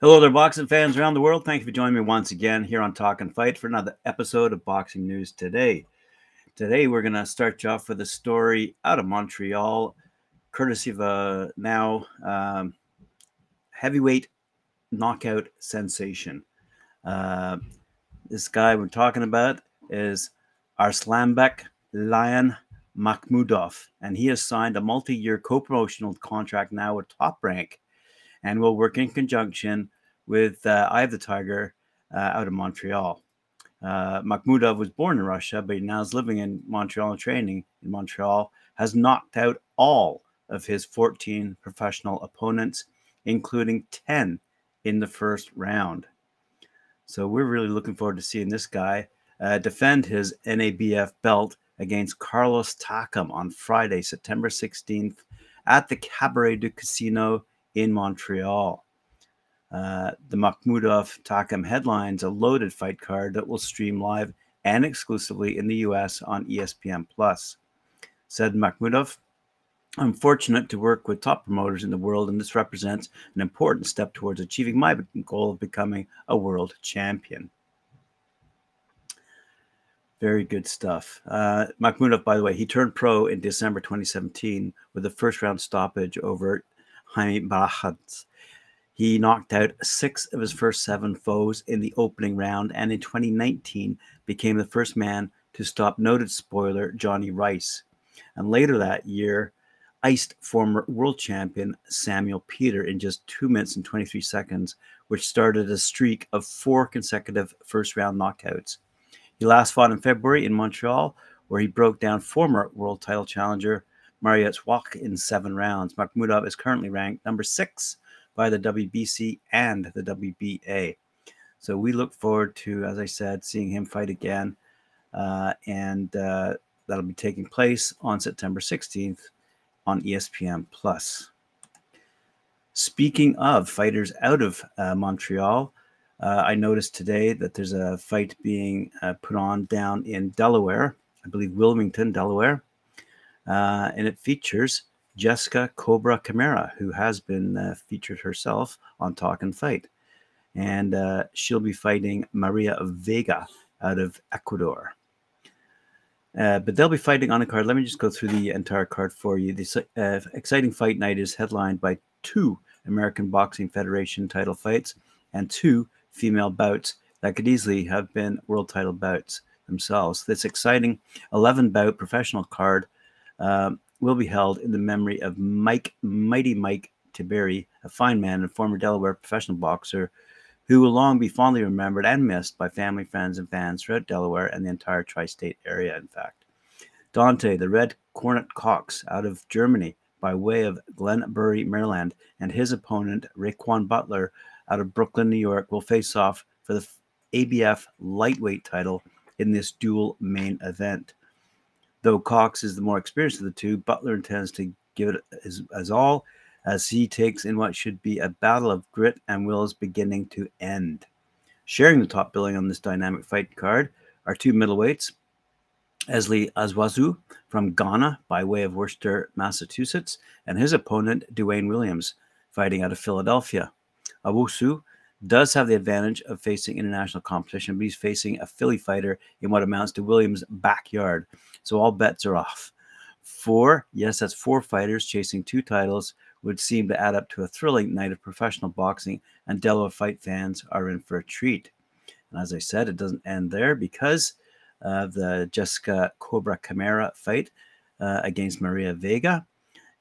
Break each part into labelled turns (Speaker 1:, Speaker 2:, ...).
Speaker 1: Hello there, boxing fans around the world. Thank you for joining me once again here on Talk and Fight for another episode of Boxing News Today. Today, we're going to start you off with a story out of Montreal, courtesy of a now um, heavyweight knockout sensation. Uh, this guy we're talking about is Arslanbek Lion Makhmudov, and he has signed a multi year co promotional contract now with Top Rank and will work in conjunction with uh, Eye of the Tiger uh, out of Montreal. Uh, Makhmudov was born in Russia, but he now is living in Montreal and training in Montreal. Has knocked out all of his 14 professional opponents, including 10 in the first round. So we're really looking forward to seeing this guy uh, defend his NABF belt against Carlos Takam on Friday, September 16th at the Cabaret du Casino in Montreal. Uh, the Makhmudov Takam headlines a loaded fight card that will stream live and exclusively in the US on ESPN Plus. Said Makhmudov, I'm fortunate to work with top promoters in the world, and this represents an important step towards achieving my goal of becoming a world champion. Very good stuff. Uh, Makhmudov, by the way, he turned pro in December 2017 with a first round stoppage over Jaime Barajas. He knocked out six of his first seven foes in the opening round, and in 2019 became the first man to stop noted spoiler Johnny Rice. And later that year, iced former world champion Samuel Peter in just two minutes and 23 seconds, which started a streak of four consecutive first round knockouts. He last fought in February in Montreal, where he broke down former world title challenger Mariusz Wach in seven rounds. Makhmudov is currently ranked number six by the WBC and the WBA. So we look forward to, as I said, seeing him fight again. Uh, and uh, that'll be taking place on September 16th on ESPN Plus. Speaking of fighters out of uh, Montreal, uh, I noticed today that there's a fight being uh, put on down in Delaware, I believe Wilmington, Delaware uh, and it features Jessica Cobra Camara, who has been uh, featured herself on Talk and Fight. And uh, she'll be fighting Maria Vega out of Ecuador. Uh, but they'll be fighting on a card. Let me just go through the entire card for you. This uh, exciting fight night is headlined by two American Boxing Federation title fights and two female bouts that could easily have been world title bouts themselves. This exciting 11 bout professional card um, will be held in the memory of Mike, Mighty Mike Tiberi, a fine man and former Delaware professional boxer who will long be fondly remembered and missed by family, friends, and fans throughout Delaware and the entire tri state area, in fact. Dante, the Red Cornet Cox out of Germany by way of Glen Burnie, Maryland, and his opponent, Raekwon Butler out of Brooklyn, New York, will face off for the ABF lightweight title in this dual main event. Though Cox is the more experienced of the two, Butler intends to give it as, as all as he takes in what should be a battle of grit and wills beginning to end. Sharing the top billing on this dynamic fight card are two middleweights, Esli Aswazu from Ghana by way of Worcester, Massachusetts, and his opponent, Duane Williams, fighting out of Philadelphia. Awusu does have the advantage of facing international competition, but he's facing a Philly fighter in what amounts to Williams' backyard. So all bets are off. Four, yes, that's four fighters chasing two titles, would seem to add up to a thrilling night of professional boxing, and Delaware fight fans are in for a treat. And as I said, it doesn't end there because of the Jessica Cobra Camara fight uh, against Maria Vega.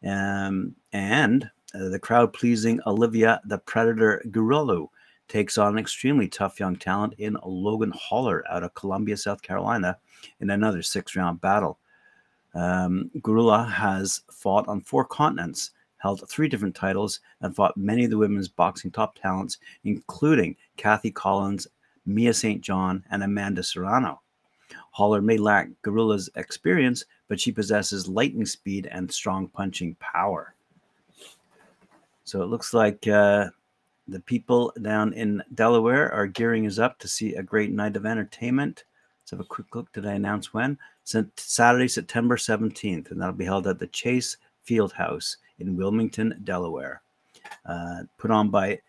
Speaker 1: Um, and uh, the crowd pleasing Olivia the Predator Guerrero takes on an extremely tough young talent in Logan Haller out of Columbia, South Carolina, in another six round battle. Um, has fought on four continents, held three different titles, and fought many of the women's boxing top talents, including Kathy Collins, Mia St. John, and Amanda Serrano. Haller may lack Guerrero's experience, but she possesses lightning speed and strong punching power. So it looks like uh, the people down in Delaware are gearing us up to see a great night of entertainment. Let's have a quick look. Did I announce when? Saturday, September 17th, and that'll be held at the Chase Field House in Wilmington, Delaware. Uh, put on by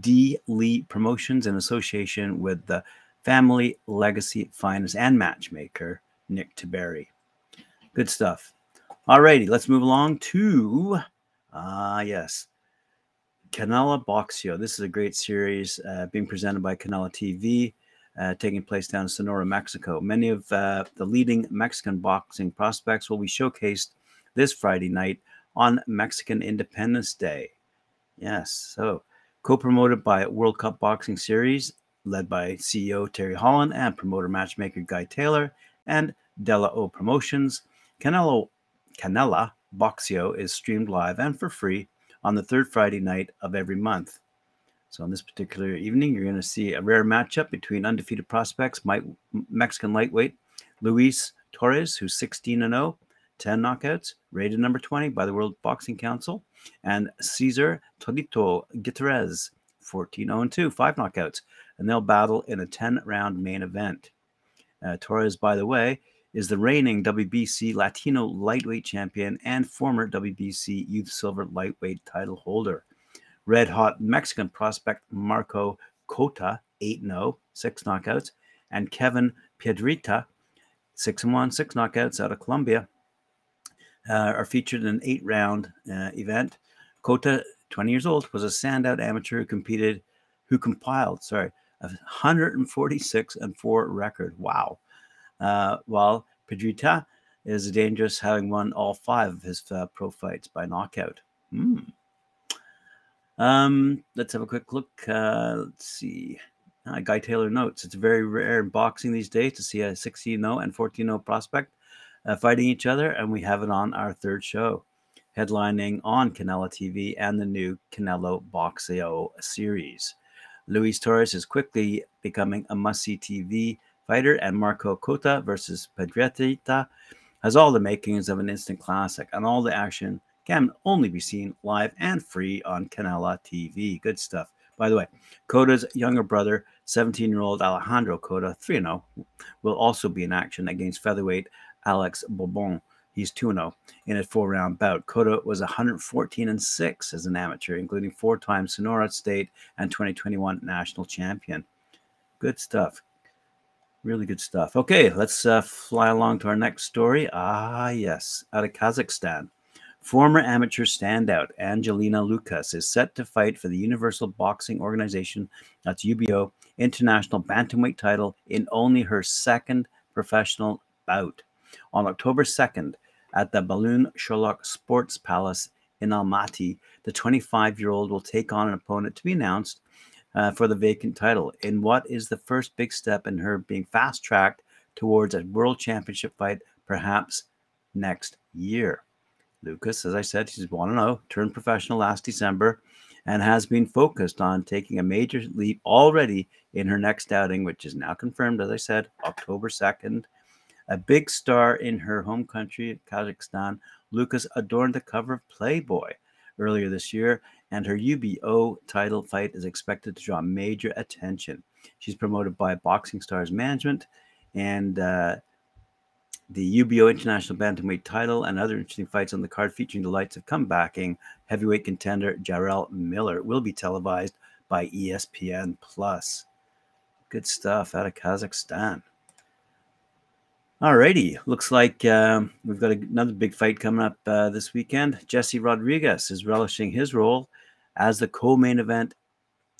Speaker 1: D. Lee Promotions in association with the Family Legacy Finance and Matchmaker, Nick Tiberi. Good stuff. All righty, let's move along to, ah, uh, yes, Canela Boxeo. This is a great series uh, being presented by Canela TV, uh, taking place down in Sonora, Mexico. Many of uh, the leading Mexican boxing prospects will be showcased this Friday night on Mexican Independence Day. Yes, so co promoted by World Cup Boxing Series, led by CEO Terry Holland and promoter matchmaker Guy Taylor and Della O Promotions. Canelo, Canela Boxeo is streamed live and for free on the third Friday night of every month. So, on this particular evening, you're going to see a rare matchup between undefeated prospects, Mexican lightweight Luis Torres, who's 16 and 0, 10 knockouts, rated number 20 by the World Boxing Council, and Cesar Torito Gutierrez, 14 0 2, 5 knockouts, and they'll battle in a 10 round main event. Uh, Torres, by the way, is the reigning WBC Latino lightweight champion and former WBC Youth Silver lightweight title holder. Red hot Mexican prospect Marco Cota, 8 0, 6 knockouts, and Kevin Piedrita, 6 1, 6 knockouts out of Colombia, uh, are featured in an eight round uh, event. Cota, 20 years old, was a standout amateur who competed, who compiled, sorry, a 146 and 4 record. Wow uh, while Pedrita is dangerous, having won all five of his uh, pro fights by knockout. Mm. Um, let's have a quick look. Uh, let's see. Uh, Guy Taylor notes it's very rare in boxing these days to see a 16 0 and 14 0 prospect uh, fighting each other, and we have it on our third show, headlining on Canelo TV and the new Canelo Boxeo series. Luis Torres is quickly becoming a must see TV fighter, and Marco Cota versus Pedrita has all the makings of an instant classic, and all the action can only be seen live and free on Canela TV. Good stuff. By the way, Cota's younger brother, 17 year old Alejandro Cota, 3 0, will also be in action against featherweight Alex Bourbon. He's 2 0 in a four round bout. Cota was 114 and 6 as an amateur, including four time Sonora State and 2021 national champion. Good stuff. Really good stuff. Okay, let's uh, fly along to our next story. Ah, yes, out of Kazakhstan. Former amateur standout Angelina Lucas is set to fight for the Universal Boxing Organization, that's UBO, international bantamweight title in only her second professional bout. On October 2nd, at the Baluan Sholak Sports Palace in Almaty, the 25 year old will take on an opponent to be announced uh, for the vacant title in what is the first big step in her being fast tracked towards a world championship fight, perhaps next year. Lucas, as I said, she's 1 0, turned professional last December, and has been focused on taking a major leap already in her next outing, which is now confirmed, as I said, October 2nd. A big star in her home country, Kazakhstan, Lucas adorned the cover of Playboy earlier this year and her UBO title fight is expected to draw major attention. She's promoted by Boxing Stars Management, and uh, the UBO International Bantamweight title and other interesting fights on the card featuring the lights of comebacking heavyweight contender Jarrell Miller will be televised by ESPN Plus. Good stuff out of Kazakhstan. Alrighty, looks like um, we've got another big fight coming up uh, this weekend. Jesse Rodriguez is relishing his role as the co-main event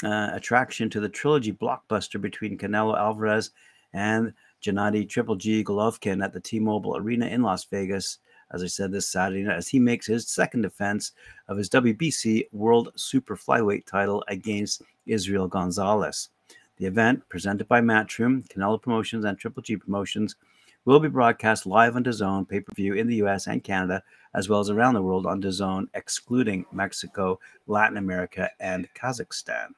Speaker 1: uh, attraction to the trilogy blockbuster between Canelo Alvarez and Gennady Triple G Golovkin at the T-Mobile Arena in Las Vegas. As I said this Saturday night, as he makes his second defense of his WBC World Super Flyweight title against Israel Gonzalez. The event, presented by Matchroom, Canelo Promotions, and Triple G Promotions, will be broadcast live on DAZN pay-per-view in the U.S. and Canada as well as around the world on DAZN, excluding Mexico, Latin America, and Kazakhstan.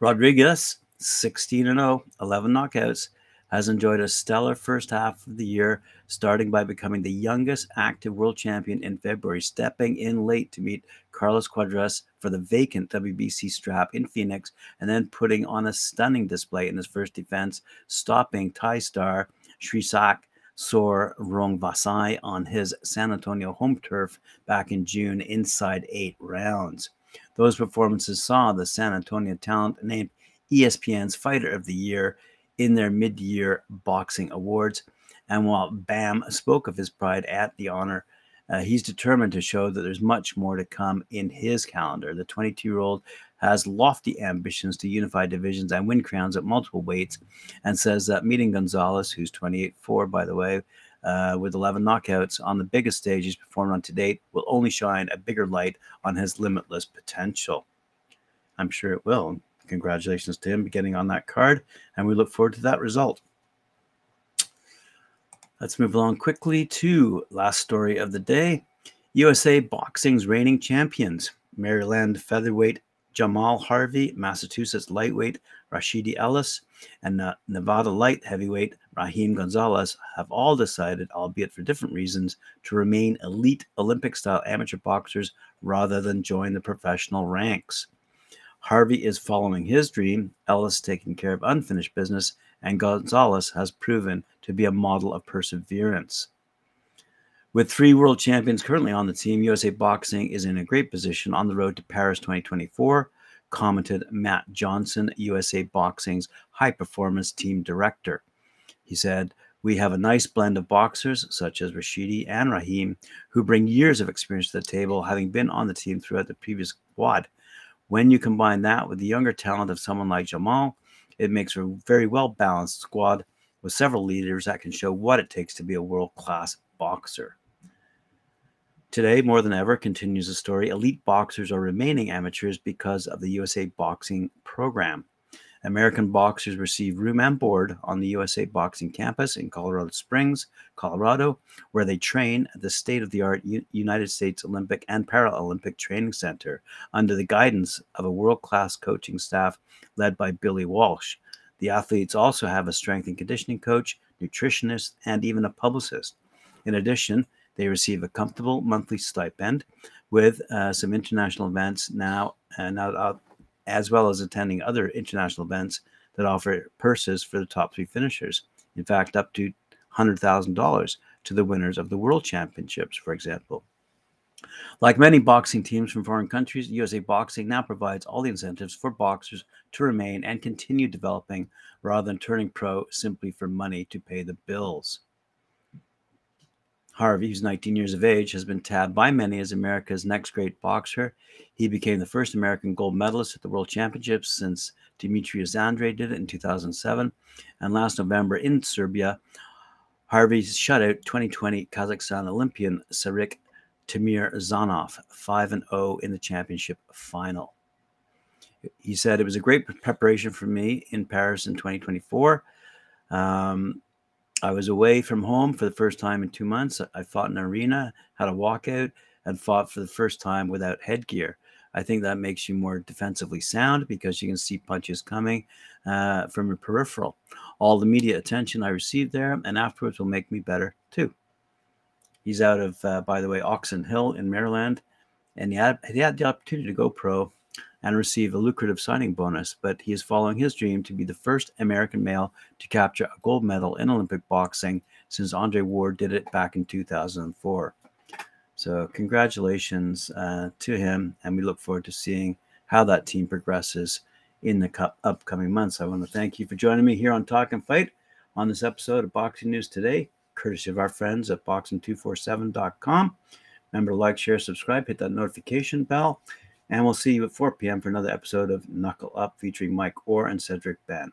Speaker 1: Rodriguez, 16 0, 11 knockouts, has enjoyed a stellar first half of the year, starting by becoming the youngest active world champion in February, stepping in late to meet Carlos Cuadras for the vacant WBC strap in Phoenix, and then putting on a stunning display in his first defense, stopping Thai star Srisaket Sor Rungvisai on his San Antonio home turf back in June inside eight rounds. Those performances saw the San Antonio talent named ESPN's Fighter of the Year in their mid year boxing awards. And while Bam spoke of his pride at the honor, uh, he's determined to show that there's much more to come in his calendar. The 22 year old has lofty ambitions to unify divisions and win crowns at multiple weights, and says that meeting Gonzalez, who's 28 4, by the way, uh, with 11 knockouts on the biggest stage he's performed on to date, will only shine a bigger light on his limitless potential. I'm sure it will. Congratulations to him getting on that card, and we look forward to that result. Let's move along quickly to last story of the day. USA Boxing's reigning champions, Maryland featherweight Jamal Harvey, Massachusetts lightweight Rashidi Ellis, and uh, Nevada light heavyweight Raheem Gonzalez have all decided, albeit for different reasons, to remain elite Olympic style amateur boxers rather than join the professional ranks. Harvey is following his dream, Ellis taking care of unfinished business, and Gonzalez has proven to be a model of perseverance. With three world champions currently on the team, USA Boxing is in a great position on the road to Paris 2024, commented Matt Johnson, USA Boxing's high performance team director. He said, We have a nice blend of boxers, such as Rashidi and Raheem, who bring years of experience to the table, having been on the team throughout the previous quad. When you combine that with the younger talent of someone like Jamal, it makes a very well balanced squad with several leaders that can show what it takes to be a world class boxer. Today, more than ever, continues the story, elite boxers are remaining amateurs because of the USA Boxing program. American boxers receive room and board on the USA Boxing campus in Colorado Springs, Colorado, where they train at the state of the art United States Olympic and Paralympic Training Center under the guidance of a world class coaching staff led by Billy Walsh. The athletes also have a strength and conditioning coach, nutritionist, and even a publicist. In addition, they receive a comfortable monthly stipend with uh, some international events now, now uh, as well as attending other international events that offer purses for the top three finishers. In fact, up to $100,000 to the winners of the World Championships, for example. Like many boxing teams from foreign countries, USA Boxing now provides all the incentives for boxers to remain and continue developing rather than turning pro simply for money to pay the bills. Harvey, who's 19 years of age, has been tabbed by many as America's next great boxer. He became the first American gold medalist at the World Championships since Demetrius Andrade did it in 2007. And last November in Serbia, Harvey shut out 2020 Kazakhstan Olympian Sarik Tamir Zanov 5 0 in the championship final. He said it was a great preparation for me in Paris in 2024. Um, I was away from home for the first time in two months. I fought in an arena, had a walkout, and fought for the first time without headgear. I think that makes you more defensively sound because you can see punches coming uh, from your peripheral. All the media attention I received there and afterwards will make me better too. He's out of, uh, by the way, Oxon Hill in Maryland, and he had, he had the opportunity to go pro and receive a lucrative signing bonus, but he is following his dream to be the first American male to capture a gold medal in Olympic boxing since Andre Ward did it back in 2004. So, congratulations uh, to him, and we look forward to seeing how that team progresses in the cu- upcoming months. I want to thank you for joining me here on Talk and Fight on this episode of Boxing News Today, courtesy of our friends at boxing247.com. Remember to like, share, subscribe, hit that notification bell. And we'll see you at 4 p.m. for another episode of Knuckle Up featuring Mike Orr and Cedric Ben.